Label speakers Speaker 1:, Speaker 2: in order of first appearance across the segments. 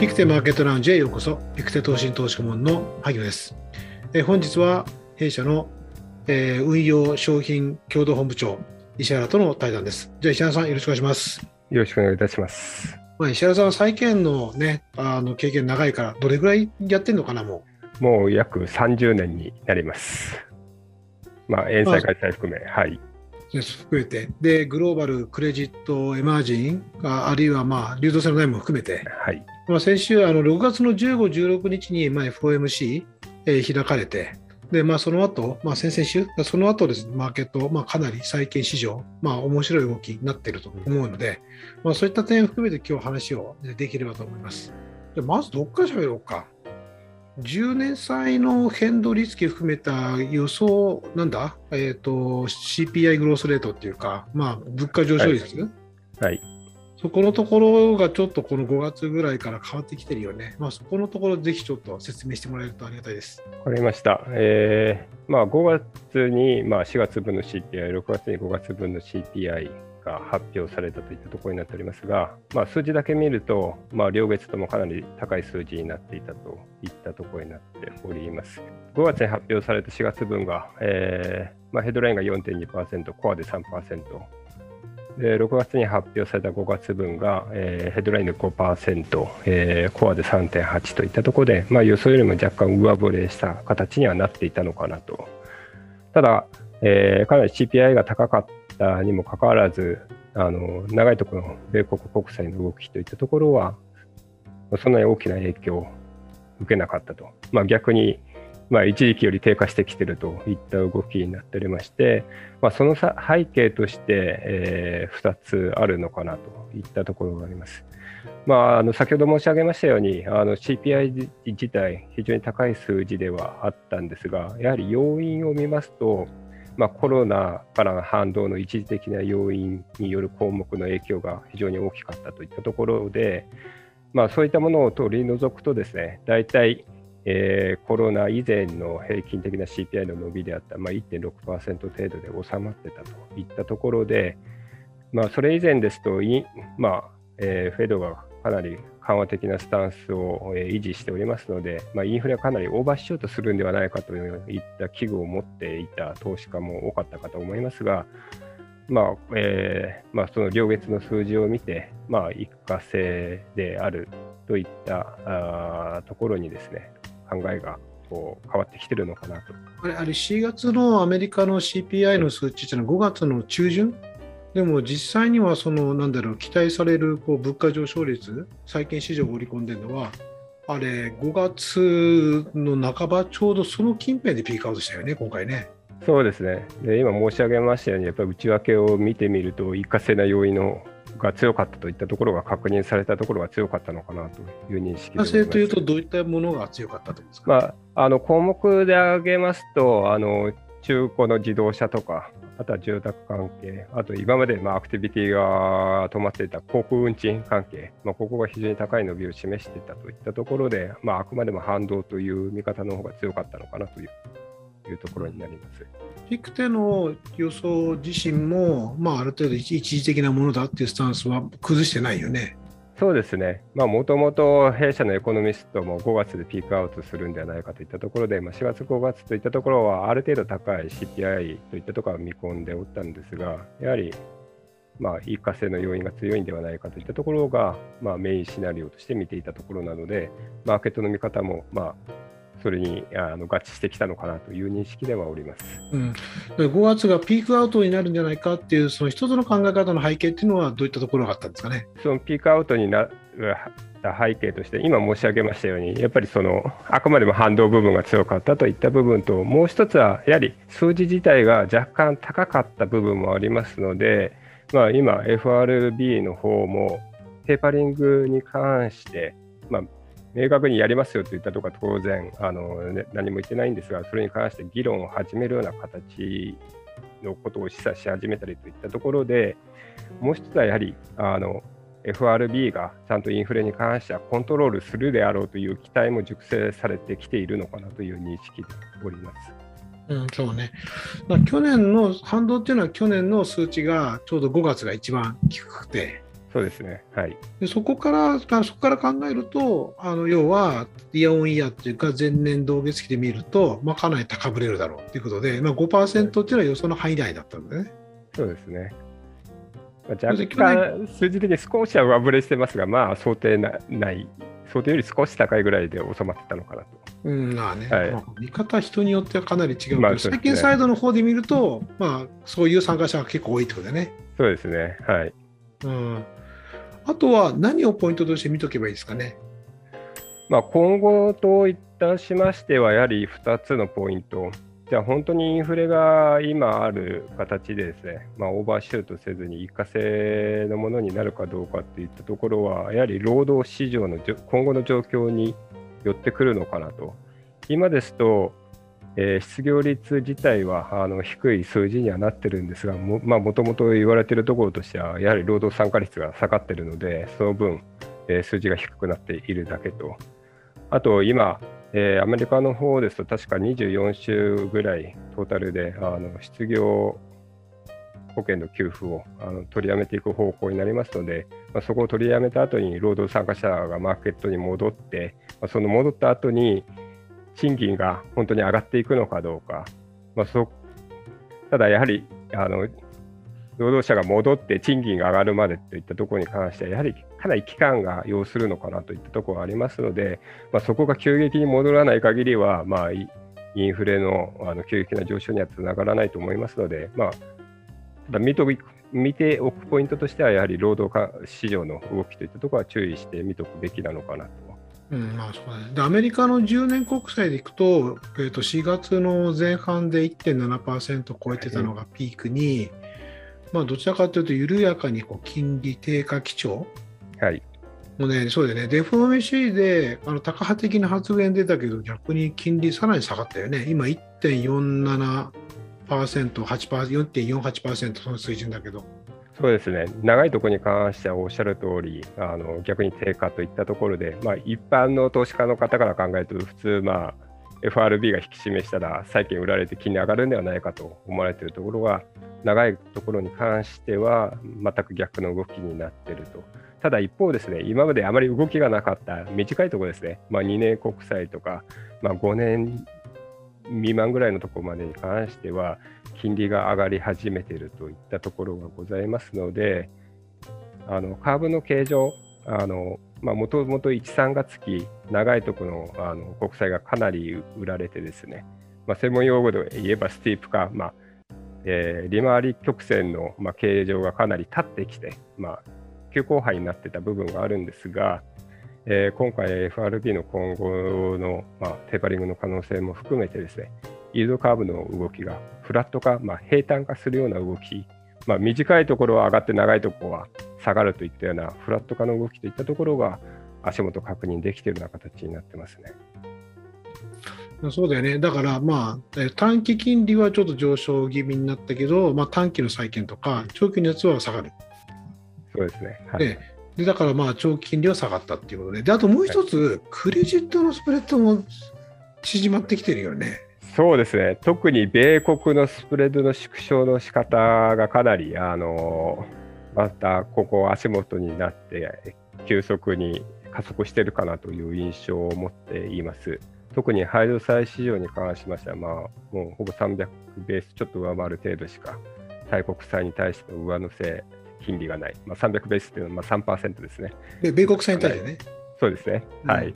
Speaker 1: ピクテマーケットラウンジへようこそ。ピクテ投信投資顧問の萩野です。えー本日は弊社の、えー運用商品共同本部長、石原との対談です。じゃあ石原さんよろしくお願いします。
Speaker 2: よろしくお願いいたします。
Speaker 1: まあ、石原さんは債券のね、あの経験長いから、どれぐらいやってんのかな、も
Speaker 2: もう約30年になります。まあ、円債会債含め、はい。
Speaker 1: う。ね含めて。で、グローバル、クレジット、エマージン、ああるいはまあ流動性のないも含めて、
Speaker 2: はい。
Speaker 1: まあ、先週、あの6月の15、16日に、まあ、FOMC、えー開かれて、でまあ、その後、まあ、先々週、その後ですね、マーケット、まあ、かなり債券市場、まあ、面白い動きになっていると思うので、まあ、そういった点を含めて今日話をできればと思います。でまず、どっから喋ろうか。10年債の変動リスク含めた予想、なんだ、えっ、と、CPI グロースレートっていうか、まあ、物価上昇率、
Speaker 2: はい。
Speaker 1: そこのところがちょっとこの5月ぐらいから変わってきてるよね。まあ、そこのところぜひちょっと説明してもらえるとありがたいです。
Speaker 2: わかりました。えーまあ、5月に、まあ、4月分の CPI、6月に5月分の CPI が発表されたといったところになっておりますが、まあ、数字だけ見ると、まあ、両月ともかなり高い数字になっていたといったところになっております。5月に発表された4月分が、えーまあ、ヘッドラインが4.2%、コアで3%、で6月に発表された5月分が、えーヘッドラインで5%、えーコアで3.8といったところで、まあ、予想よりも若干上振れした形にはなっていたのかなと。ただ、えーかなり CPI が高かったにもかかわらず、あの長いところの米国国債の動きといったところは、そんなに大きな影響を受けなかったと。まあ、逆に、まあ、一時期より低下してきているといった動きになっておりまして、まあ、その背景として、え2つあるのかなといったところがあります。まあ、あの先ほど申し上げましたように、CPI 自体、非常に高い数字ではあったんですが、やはり要因を見ますと、まあ、コロナからの反動の一時的な要因による項目の影響が非常に大きかったといったところで、まあ、そういったものを取り除くとですね、大体、えーコロナ以前の平均的な CPI の伸びであった、まあ、1.6%程度で収まってたといったところで、まあ、それ以前ですと、いまあえーフェドがかなり緩和的なスタンスを、維持しておりますので、まあ、インフレはかなりオーバーシュートするんではないかといった危惧を持っていた投資家も多かったかと思いますが、まあえーまあ、その両月の数字を見て、まあ、一過性であるといったあところにですね考えがこう変わってきてるのかなと。
Speaker 1: あれ、あれ4月のアメリカの CPI の数値っていうのは5月の中旬でも実際にはそのなんだろう期待されるこう物価上昇率債券市場を織り込んでるのはあれ5月の半ばちょうどその近辺でピークアウトしたよね今回ね。
Speaker 2: そうですね。で今申し上げましたように、やっぱり内訳を見てみると、一過性な要因のが強かったといったところが確認されたところが強かったのかなという認識でござ
Speaker 1: というとどういったものが強かったと
Speaker 2: まあ、あの項目で挙げますと、あの中古の自動車とか、あとは住宅関係、あと今までまあアクティビティが止まっていた航空運賃関係、まあ、ここが非常に高い伸びを示していたといったところで、まあ、あくまでも反動という見方の方が強かったのかなといういうところになります。
Speaker 1: ピクテの予想自身も、まあ、ある程度一一時的なものだっていうスタンスは崩してないよね。
Speaker 2: そうですね、もともと弊社のエコノミストも5月でピークアウトするんではないかといったところで、まあ、4月、5月といったところは、ある程度高い CPI といったところは見込んでおったんですが、やはり、まあ、一過性の要因が強いんではないかといったところが、まあ、メインシナリオとして見ていたところなので、マーケットの見方も、まあ、それにあの合致してきたのかなという認識ではおります。
Speaker 1: うん、で5月がピークアウトになるんじゃないかっていうその一つの考え方の背景っていうのはどういったところがあったんですかね？
Speaker 2: そのピークアウトになった背景として、今申し上げましたように、やっぱりそのあくまでも反動部分が強かったといった部分と、もう一つはやはり数字自体が若干高かった部分もありますので、まあ、今、FRB の方もテーパリングに関して、まあ、明確にやりますよといったところは当然あの、ね、何も言ってないんですが、それに関して議論を始めるような形のことを示唆し始めたりといったところで、もう一つはやはりあの FRB がちゃんとインフレに関してはコントロールするであろうという期待も熟成されてきているのかなという認識でおります。
Speaker 1: うん、そうね。だ去年の反動っていうのは去年の数値がちょうど5月が一番低くて、
Speaker 2: そうですね。はい。
Speaker 1: でそこから、そこから考えると、あの要は、イヤオンイヤーっていうか、前年同月期で見ると、まあ、かなり高ぶれるだろうということで、まあ、5%っていうのは予想の範囲内だったんでね。
Speaker 2: そうですね。まあ、若干、数字的に少しは上振れしてますが、まあ、想定なない想定より少し高いぐらいで収まってたのかなと。
Speaker 1: うんまあね、はいまあ、見方、人によってはかなり違うけど、まあね、債券サイドの方で見ると、まあ、そういう参加者が結構多いってことでね。
Speaker 2: そうですね、はい。
Speaker 1: うん、あとは何をポイントとして見とけばいいですかね？
Speaker 2: まあ、今後といたしましては、やはり2つのポイント。じゃあ本当にインフレが今ある形でですね、まあ、オーバーシュートせずに一過性のものになるかどうかっていったところは、やはり労働市場の今後の状況によってくるのかなと。今ですと、えー、失業率自体はあの低い数字にはなってるんですが、もともと言われているところとしては、やはり労働参加率が下がっているので、その分、えー、数字が低くなっているだけと。あと今、えー、アメリカの方ですと確か24週ぐらいトータルであの失業保険の給付をあの取りやめていく方向になりますので、まあ、そこを取りやめた後に労働参加者がマーケットに戻って、まあ、その戻った後に賃金が本当に上がっていくのかどうか、まあ、そただやはりあの労働者が戻って賃金が上がるまでといったところに関しては、やはりかなり期間が要するのかなといったところがありますので、まあ、そこが急激に戻らない限りは、まあ、インフレのあの急激な上昇にはつながらないと思いますので、まあ、ただ見と見ておくポイントとしては、やはり労働市場の動きといったところは注意して見ておくべきなのかなと。
Speaker 1: うんまあそうね、でアメリカの10年国債でいくと,、えー、と4月の前半で1.7%超えてたのがピークに、まあ、どちらかというと緩やかにこう金利低下基調、
Speaker 2: はい、
Speaker 1: もうね、そうでね、デフォメ c であの高波的な発言出たけど、逆に金利さらに下がったよね。今1.47%、4.48%その水準だけど。
Speaker 2: そうですね、長いところに関してはおっしゃる通り、あの逆に低下といったところで、まあ、一般の投資家の方から考えると、普通、まあ、FRB が引き締めしたら債券売られて金利上がるんではないかと思われているところが長いところに関しては全く逆の動きになっていると。ただ一方ですね、今まであまり動きがなかった短いところですね、まあ、2年国債とか、まあ、5年未満ぐらいのところまでに関しては、金利が上がり始めているといったところがございますので、あのカーブの形状、あのもともと1、3月期、長いところのあの国債がかなり売られてですね、まあ、専門用語で言えばスティープ化、まあえー、利回り曲線の、まあ、形状がかなり立ってきて、まあ、急降下になってた部分があるんですが、えー、今回 FRB の今後の、まあ、テーパリングの可能性も含めてですね、イールドカーブの動きがフラット化、まあ、平坦化するような動き、まあ、短いところは上がって長いところは下がるといったようなフラット化の動きといったところが足元確認できているような形になってますね。
Speaker 1: そうだよね。だから、まあ、短期金利はちょっと上昇気味になったけど、まあ、短期の債券とか、長期のやつは下がる。
Speaker 2: そうですね。
Speaker 1: はい、ででだから、まあ、長期金利は下がったっていうことで、であともう一つ、はい、クレジットのスプレッドも縮まってきてるよね。
Speaker 2: そうですね。特に米国のスプレッドの縮小の仕方がかなり、あのーまたここ足元になって急速に加速しているかなという印象を持っています。特にハイド債市場に関しましては、まあ、もうほぼ300ベースちょっと上回る程度しか、対国債に対しての上乗せ金利がない、まあ、300ベースというのはまあ3%ですね。
Speaker 1: で米国債に対してね。
Speaker 2: そうですね、うん、はい、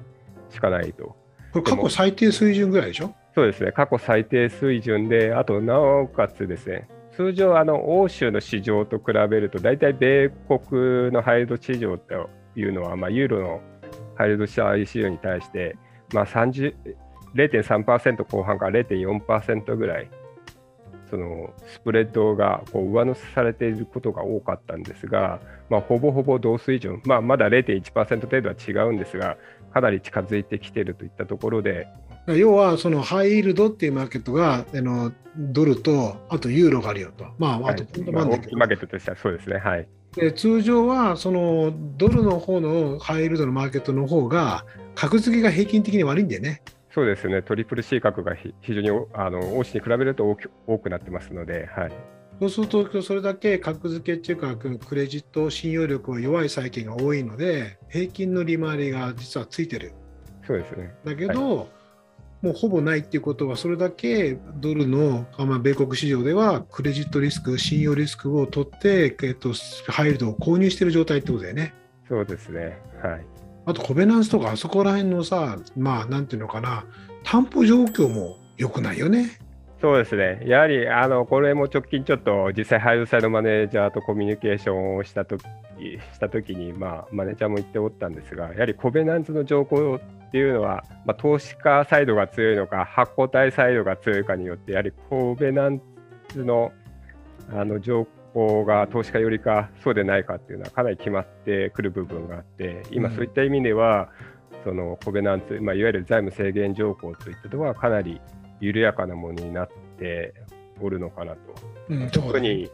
Speaker 2: しかないと。
Speaker 1: これ、過去最低水準ぐらいでしょ？
Speaker 2: そうですね、過去最低水準で、あとなおかつですね、通常、あの欧州の市場と比べると、大体米国のハイド市場というのは、まあ、ユーロのハイド市場に対して、まあ、0.3%後半から0.4%ぐらい、そのスプレッドがこう上乗せされていることが多かったんですが、まあ、ほぼほぼ同水準、まあ、まだ0.1%程度は違うんですが、かなり近づいてきているといったところで、
Speaker 1: 要はそのハイイールドっていうマーケットがあのドルとあとユーロがあるよと。まあ、あとポンドマ
Speaker 2: ンマーケットとしてはそうですね。はい。
Speaker 1: で通常はそのドルの方のハイイールドのマーケットの方が格付けが平均的に悪いんだよね。
Speaker 2: そうですね、トリプル C 格が非常にあの欧州に比べると多くなってますので、はい、
Speaker 1: そうすると、それだけ格付けっていうか、クレジット信用力は弱い債券が多いので、平均の利回りが実はついてる。
Speaker 2: そうですね。
Speaker 1: だけど、はいもうほぼないっていうことは、それだけドルの、まあ、米国市場ではクレジットリスク、信用リスクを取って、えっと、ハイルドを購入している状態ってことだよね。
Speaker 2: そうですね。はい。
Speaker 1: あと、コベナンスとか、あそこら辺のさ、まあ、なんていうのかな、担保状況も良くないよね。
Speaker 2: そうですね、やはりあのこれも直近、ちょっと実際、ハイドサイドマネージャーとコミュニケーションをしたときした時に、まあ、マネージャーも言っておったんですが、やはりコベナンツの条項っていうのは、まあ、投資家サイドが強いのか、発行体サイドが強いかによって、やはりコベナンツのあの条項が投資家よりか、そうでないかっていうのは、かなり決まってくる部分があって、今、そういった意味では、うん、そのコベナンツ、まあ、いわゆる財務制限条項といったところは、かなり緩やかなものになっておるのかなと。
Speaker 1: うん、
Speaker 2: 特に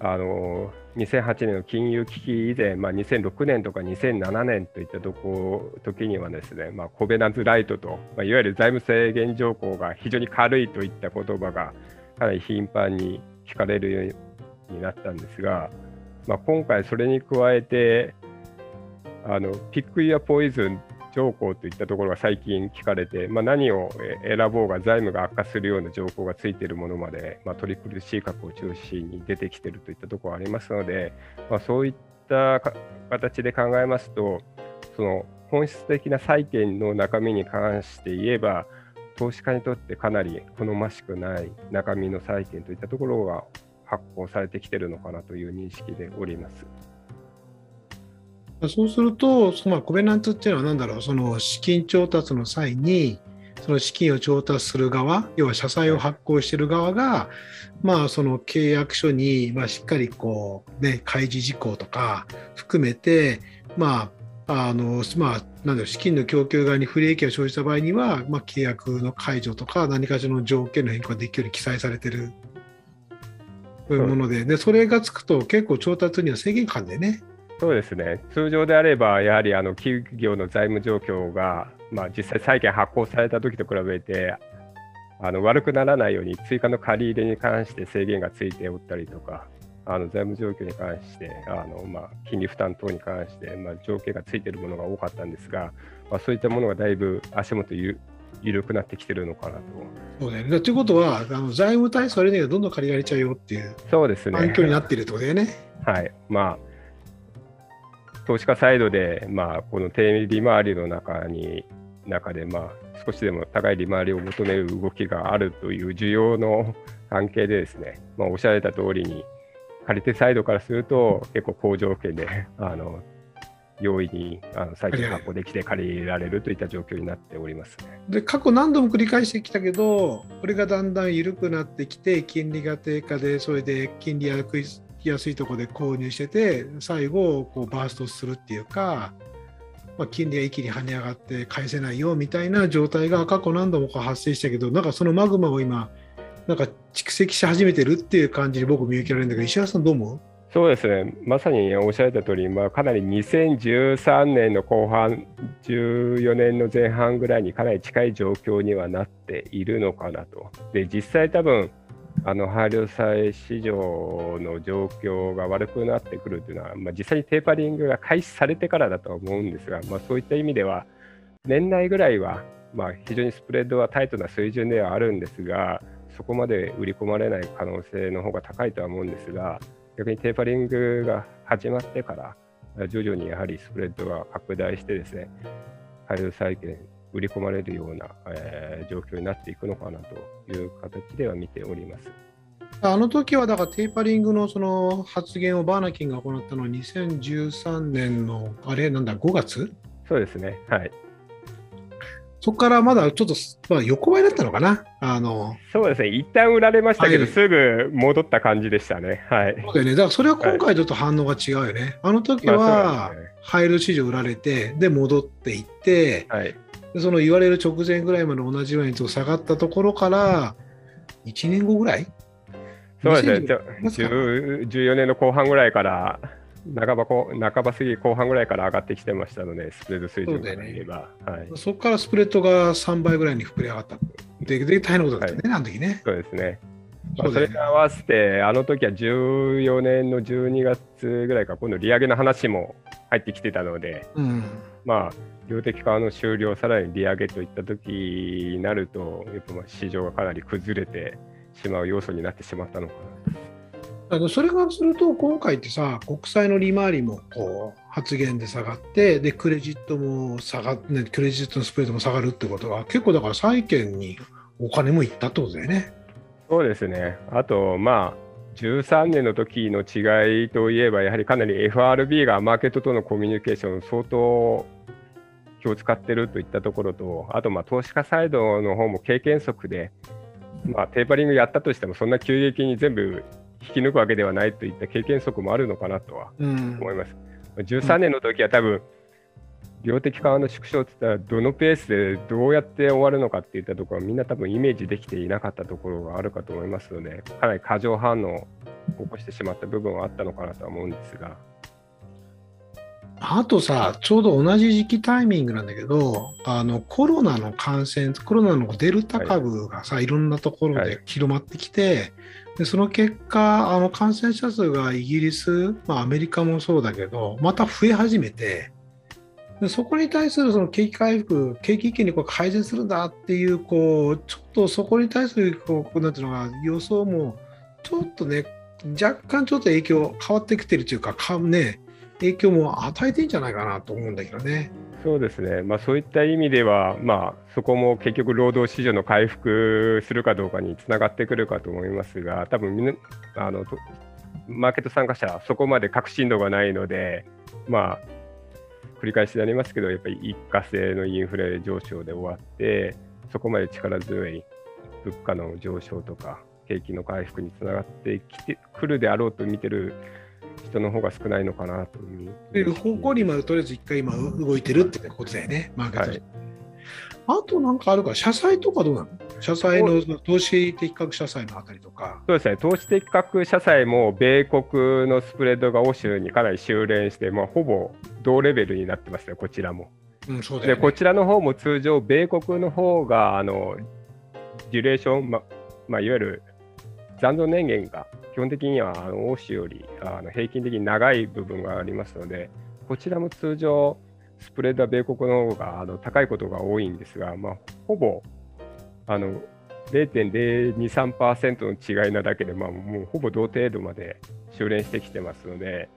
Speaker 2: あの2008年の金融危機以前、まあ、2006年とか2007年といったとこ時にはですね、まあ、コベナンズライトと、まあ、いわゆる財務制限条項が非常に軽いといった言葉がかなり頻繁に聞かれるようになったんですが、まあ、今回それに加えてあのピックイヤポイズン条項といったところが最近聞かれて、まあ、何を選ぼうが財務が悪化するような条項がついているものまで、まあ、トリプル C 格を中心に出てきているといったところがありますので、まあ、そういった形で考えますと、その本質的な債券の中身に関して言えば、投資家にとってかなり好ましくない中身の債券といったところが発行されてきているのかなという認識でおります。
Speaker 1: そうすると、そのコベナントっていうのは何だろう、その資金調達の際に、その資金を調達する側、要は社債を発行している側が、まあ、その契約書に、まあ、しっかりこう、ね、開示事項とか含めて、まあ、あの、まあ、なんだろう、資金の供給側に不利益が生じた場合には、まあ、契約の解除とか、何かしらの条件の変更ができるように記載されてるもので、で、それがつくと結構調達には制限感でね。
Speaker 2: そうですね、通常であれば、やはりあの企業の財務状況が、まあ、実際、債券発行された時と比べて、あの悪くならないように追加の借り入れに関して制限がついておったりとか、あの財務状況に関して、あのまあ、金利負担等に関して、まあ、条件がついているものが多かったんですが、まあ、そういったものがだいぶ足元ゆ緩くなってきてるのかなと。
Speaker 1: そうね。ということは、あの財務体操れがどんどん借りられちゃうよっていう、
Speaker 2: そうですね。
Speaker 1: 環境になっているってことだよね。
Speaker 2: はい。まあ投資家サイドで、まあ、この低利回りの中に中で、まあ、少しでも高い利回りを求める動きがあるという需要の関係でですね、まあ、おっしゃられた通りに、借り手サイドからすると結構好条件で、あの容易にあの債券発行できて借りられるといった状況になっております、ね、
Speaker 1: で過去何度も繰り返してきたけど、これがだんだん緩くなってきて、金利が低下で、それで金利や安いところで購入してて、最後こうバーストするっていうか、まあ、金利が一気に跳ね上がって返せないよみたいな状態が過去何度も発生したけど、なんかそのマグマを今、なんか蓄積し始めてるっていう感じに僕見受けられるんだけど、石原さんどう思う？
Speaker 2: そうですね、まさにおっしゃられた通り、まあ、かなり2013年の後半、14年の前半ぐらいにかなり近い状況にはなっているのかなと。で、実際多分あの配慮債市場の状況が悪くなってくるというのは、まあ、実際にテーパリングが開始されてからだと思うんですが、まあ、そういった意味では、年内ぐらいは、まあ、非常にスプレッドはタイトな水準ではあるんですが、そこまで売り込まれない可能性の方が高いとは思うんですが、逆にテーパリングが始まってから、徐々にやはりスプレッドが拡大してですね、配慮債券売り込まれるような、えー、状況になっていくのかなという形では見ております。
Speaker 1: あの時はだからテーパリングのその発言をバーナキンが行ったのは2013年のあれなんだ5月？
Speaker 2: そうですね。はい。
Speaker 1: そこからまだちょっと、まあ、横ばいだったのかな？あ
Speaker 2: のそうですね。一旦売られましたけど、はい、すぐ戻った感じでしたね。はい。
Speaker 1: そうだよね。だからそれは今回ちょっと反応が違うよね、はい、あの時は、入る市場売られてで戻っていって、はい、その言われる直前ぐらいまで同じように下がったところから1年後ぐらい？
Speaker 2: そうですね。14年の後半ぐらいから半ばこ半ば過ぎ後半ぐらいから上がってきてましたので、スプレッド水準から言えば、
Speaker 1: そはい、そこからスプレッドが3倍ぐらいに膨れ上がった。で、で大変なことだったね、はい、あの時ね。
Speaker 2: そうですね。まあ、それに合わせて、あの時は14年の12月ぐらいか、今度、利上げの話も入ってきてたので、うん、まあ、量的緩和の終了、さらに利上げといった時になると、やっぱ市場がかなり崩れてしまう要素になってしまったのか
Speaker 1: な。あのそれがすると、今回ってさ、国債の利回りもこう発言で下がって、でクレジットも下がって、クレジットのスプレードも下がるってことは、結構だから債券にお金もいったってことだよね。
Speaker 2: そうですね。あと、まあ、13年の時の違いといえば、やはりかなり FRB がマーケットとのコミュニケーション、相当気を使ってるといったところと、あと、まあ、投資家サイドの方も経験則で、まあ、テーパリングやったとしても、そんな急激に全部引き抜くわけではないといった経験則もあるのかなとは思います。うん、13年の時は多分、量的緩和の縮小って言ったら、どのペースでどうやって終わるのかっていったところは、みんな多分イメージできていなかったところがあるかと思いますので、かなり過剰反応を起こしてしまった部分はあったのかなとは思うんですが。
Speaker 1: あとさ、ちょうど同じ時期タイミングなんだけど、あのコロナの感染、コロナのデルタ株がさ、はい、いろんなところで広まってきて、はい、でその結果、あの感染者数がイギリス、まあ、アメリカもそうだけど、また増え始めて、でそこに対するその景気回復、景気一気にこう改善するんだっていう、こうちょっとそこに対するこうなんていうのが予想もちょっとね、若干ちょっと影響変わってきてるというか、かね、影響も与えていいんじゃないかなと思うんだけどね。
Speaker 2: そうですね、まあ、そういった意味では、まあ、そこも結局、労働市場の回復するかどうかにつながってくるかと思いますが、多分みんなあのマーケット参加者、そこまで確信度がないので、まあ、繰り返しになりますけど、やっぱり一過性のインフレ上昇で終わって、そこまで力強い物価の上昇とか、景気の回復につながってきてくるであろうと見てる人の方が少ないのかなという。
Speaker 1: で方向にまでとりあえず一回今動いてるってことだよね、マーケット、はい、あとなんかあるか、社債とかどうなの？社債の投資的確社債のあたりとか。
Speaker 2: そうですね、投資的確社債も米国のスプレッドが欧州にかなり修練して、まあ、ほぼ同レベルになってますね、こちらも。
Speaker 1: うんそう
Speaker 2: ね、でこちらの方も通常、米国の方があのデュレーション、ままあ、いわゆる残存年限が基本的にはあの欧州よりあの平均的に長い部分がありますので、こちらも通常、スプレッドは米国の方があの高いことが多いんですが、まあ、ほぼあの0.023%の違いなだけで、まあ、もうほぼ同程度まで修練してきてますので、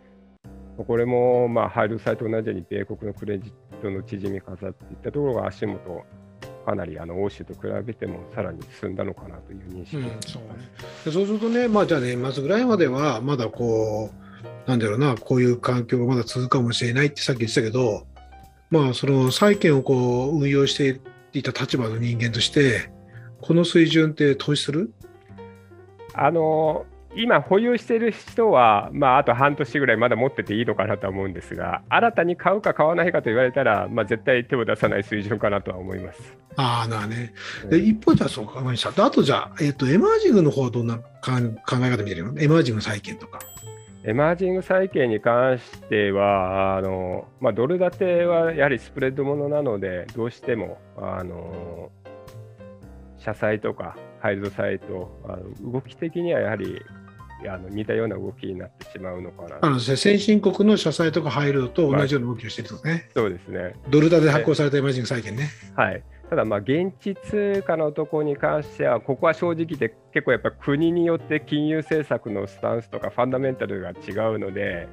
Speaker 2: これもまあハイルサイと同じように米国のクレジットの縮み方っていったところが足元、かなりあの欧州と比べてもさらに進んだのかなという認識、うん、
Speaker 1: そうね、そうするとね、まあ、じゃあ年末ぐらいまではまだこう、なんだろうな、こういう環境がまだ続くかもしれないってさっき言ってたけど、まあ、その債券をこう運用していた立場の人間として、この水準って投資する？
Speaker 2: あの今、保有している人は、まあ、あと半年ぐらいまだ持ってていいのかなとは思うんですが、新たに買うか買わないかと言われたら、まあ、絶対手を出さない水準かなとは思います。
Speaker 1: ああ、なね。で一方、じゃあ、そうか、ました。あと、じゃあ、えっ、ー、と、エマージングの方はどんな考え方見てるの？エマージング債券とか。
Speaker 2: エマージング債券に関しては、あのまあ、ドル建てはやはりスプレッドものなので、どうしても、あの社債とかハイルド債とあの動き的にはやはりあの似たような動きになってしまうのかな。
Speaker 1: あの先進国の社債とか入ると同じような動きをしているとね、はい、
Speaker 2: そうですね。
Speaker 1: ドル建て発行されたエマージング債券ね。
Speaker 2: はい、ただ、現地通貨のところに関しては、ここは正直で結構やっぱ国によって金融政策のスタンスとかファンダメンタルが違うので、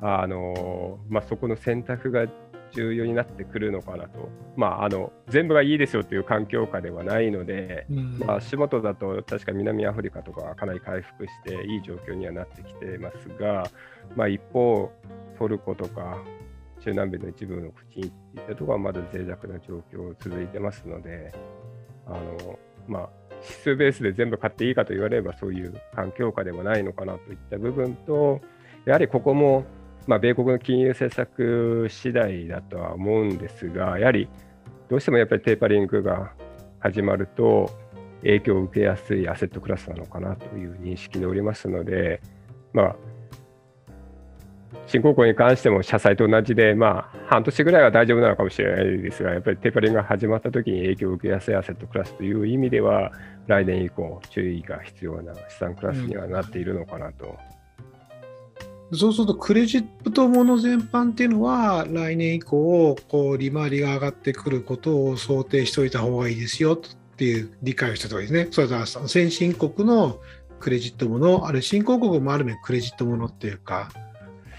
Speaker 2: あのまあ、そこの選択が重要になってくるのかなと、まあ、あの全部がいいですよという環境下ではないので、うん、まあ、足元だと確か南アフリカとかはかなり回復していい状況にはなってきてますが、まあ、一方、トルコとか中南米の一部の国といったところはまだ脆弱な状況続いてますので、あのまあ、指数ベースで全部買っていいかと言われればそういう環境下ではないのかなといった部分と、やはりここもまあ、米国の金融政策次第だとは思うんですが、やはりどうしてもやっぱりテーパリングが始まると、影響を受けやすいアセットクラスなのかなという認識でおりますので、まあ、新興国に関しても社債と同じで、まあ、半年ぐらいは大丈夫なのかもしれないですが、やっぱりテーパリングが始まったときに影響を受けやすいアセットクラスという意味では、来年以降、注意が必要な資産クラスにはなっているのかなと。
Speaker 1: そうすると、クレジットもの全般っていうのは、来年以降、こう利回りが上がってくることを想定しておいた方がいいですよっていう理解をした方がいいですね。それから先進国のクレジットもの、あるいは新興国もある面クレジットものっていうか。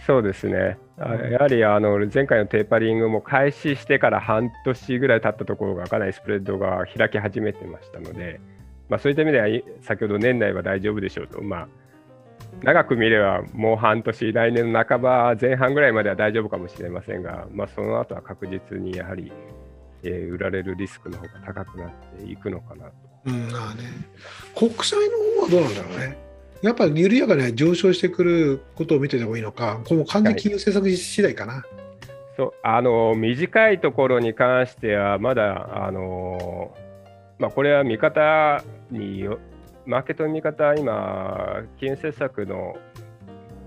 Speaker 2: そうですね。やはりあの前回のテーパリングも開始してから半年ぐらい経ったところがかなりスプレッドが開き始めてましたので、まあ、そういった意味では先ほど年内は大丈夫でしょうと、まあ、長く見ればもう半年、来年の半ば前半ぐらいまでは大丈夫かもしれませんが、まあ、その後は確実にやはり、えー、売られるリスクの方が高くなっていくのかなと。
Speaker 1: うんまあね、国債の方はどうなんだろうね。やっぱり緩やかに上昇してくることを見てた方がいいのか、この完全金融政策次第かな。
Speaker 2: そうあの短いところに関しては、まだあの、まあ、これは見方によマーケットの見方、今、金融政策の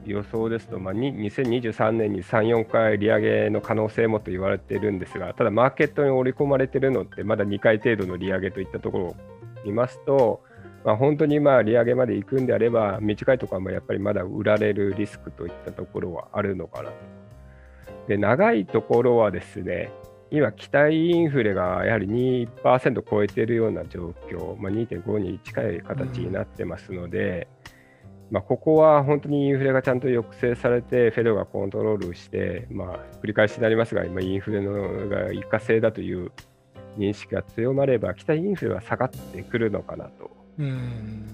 Speaker 2: 予想ですと、まあ、2023年に3、4回利上げの可能性もと言われているんですが、ただ、マーケットに織り込まれているのって、まだ2回程度の利上げといったところを見ますと、まあ、本当にまあ利上げまで行くんであれば、短いところはやっぱりまだ売られるリスクといったところはあるのかなと。で長いところはですね、今、期待インフレがやはり2%超えているような状況、まあ、2.5に近い形になってますので、うん、まあ、ここは本当にインフレがちゃんと抑制されて、フェドがコントロールして、まあ、繰り返しになりますが、今、インフレのが一過性だという認識が強まれば、期待インフレは下がってくるのかなと。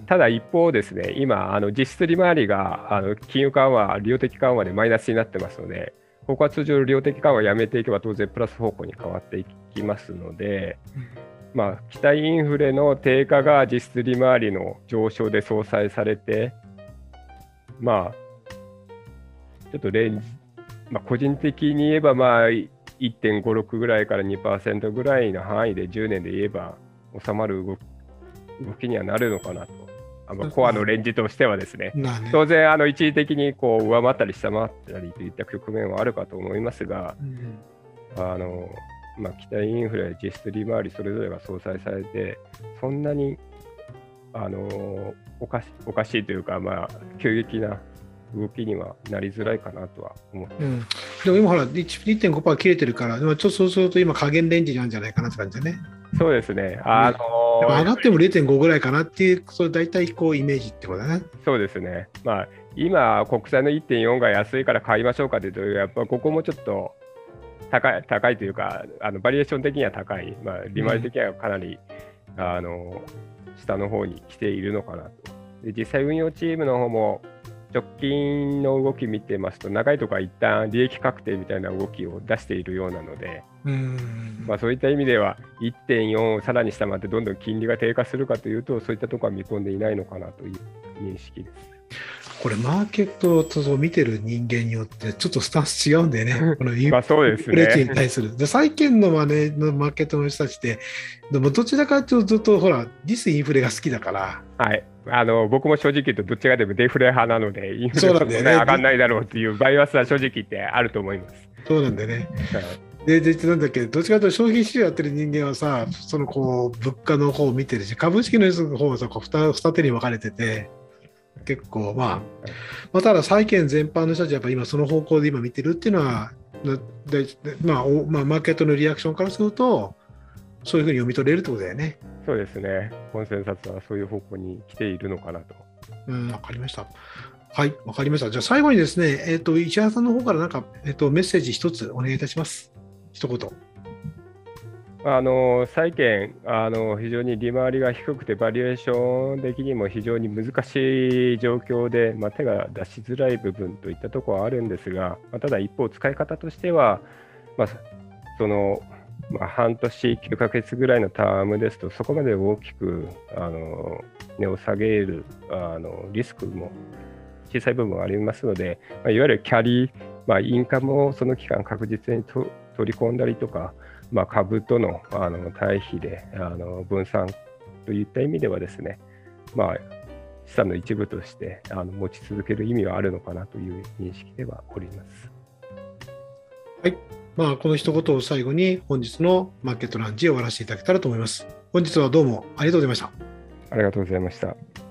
Speaker 2: ただ一方ですね、今、あの実質利回りがあの金融緩和、量的緩和でマイナスになってますので、ここは通常、量的緩和をやめていけば当然プラス方向に変わっていきますので、まあ、期待インフレの低下が実質利回りの上昇で相殺されて、まあ、ちょっとレンジ、まあ、個人的に言えば、まあ、1.56ぐらいから2%ぐらいの範囲で10年で言えば収まる動きにはなるのかなと。あのコアのレンジとしてはですね、ね。当然あの一時的にこう上回ったり下回ったりといった局面はあるかと思いますが、うん、あのまあ、期待インフレ、実質利回りそれぞれが相殺されて、そんなにあのおかしおかしいというか、まあ、急激な動きにはなりづらいかなとは思って、うん、
Speaker 1: でも今ほら1.5%切れてるから、でもちょっとそうすると今加減レンジなんじゃないかなって感じだね。
Speaker 2: そうですね。あの
Speaker 1: ー、上がっても0.5ぐらいかなっていう、それ大体こうイメージってことだね。
Speaker 2: そうですね。まあ、今、国債の1.4が安いから買いましょうかというと、やっぱここもちょっと高い高いというか、あのバリエーション的には高い、まあ、利回り的にはかなり、うん、あの下の方に来ているのかなと。で実際、運用チームの方も直近の動き見てますと、長いところは一旦利益確定みたいな動きを出しているようなので、まあ、そういった意味では、1.4をさらに下回ってどんどん金利が低下するかというと、そういったところは見込んでいないのかなという認識です。
Speaker 1: これ、マーケットと見てる人間によって、ちょっとスタンス違うんだよね、このイン
Speaker 2: フレ
Speaker 1: 値に対する。で債券のマネーのマーケットの人たちって、でもどちらかというと、ずっとほら、ディスインフレが好きだから。
Speaker 2: はいあの僕も正直言うと、どっちかでもデフレ派なので、インフレは、ね、上がらないだろうっていうバイアスは正直言ってあると思います。
Speaker 1: そうなんだよね。で、で、なんだっけ、どっちかというと消費市場やってる人間はさ、そのこう、物価の方を見てるし、株式の方はさ、こう二二手に分かれてて、結構、まあ、まあ、ただ債券全般の人たちはやっぱ今その方向で今見てるっていうのは、でまあ、まあ、マーケットのリアクションからすると、そういうふうに読み取れるってことだよね。
Speaker 2: そうですね。コンセンサスはそういう方向に来ているのかなと。
Speaker 1: うん、わかりました。はい、わかりました。じゃあ最後にですね、えっ、ー、と、石原さんの方からなんか、えっ、ー、と、メッセージ一つお願いいたします。一言。
Speaker 2: あの債券あの、非常に利回りが低くて、バリエーション的にも非常に難しい状況で、まあ、手が出しづらい部分といったところはあるんですが、まあ、ただ一方、使い方としては、まあ、そのまあ、半年、9ヶ月ぐらいのタームですと、そこまで大きくあの値を下げるあのリスクも小さい部分はありますので、まあ、いわゆるキャリー、まあ、インカムをその期間確実にと取り込んだりとか、まあ、株とのあの対比であの分散といった意味ではですね、まあ、資産の一部としてあの持ち続ける意味はあるのかなという認識ではおります。
Speaker 1: はいまあ、この一言を最後に本日のマーケットランチを終わらせていただけたらと思います。本日はどうもありがとうございました。
Speaker 2: ありがとうございました。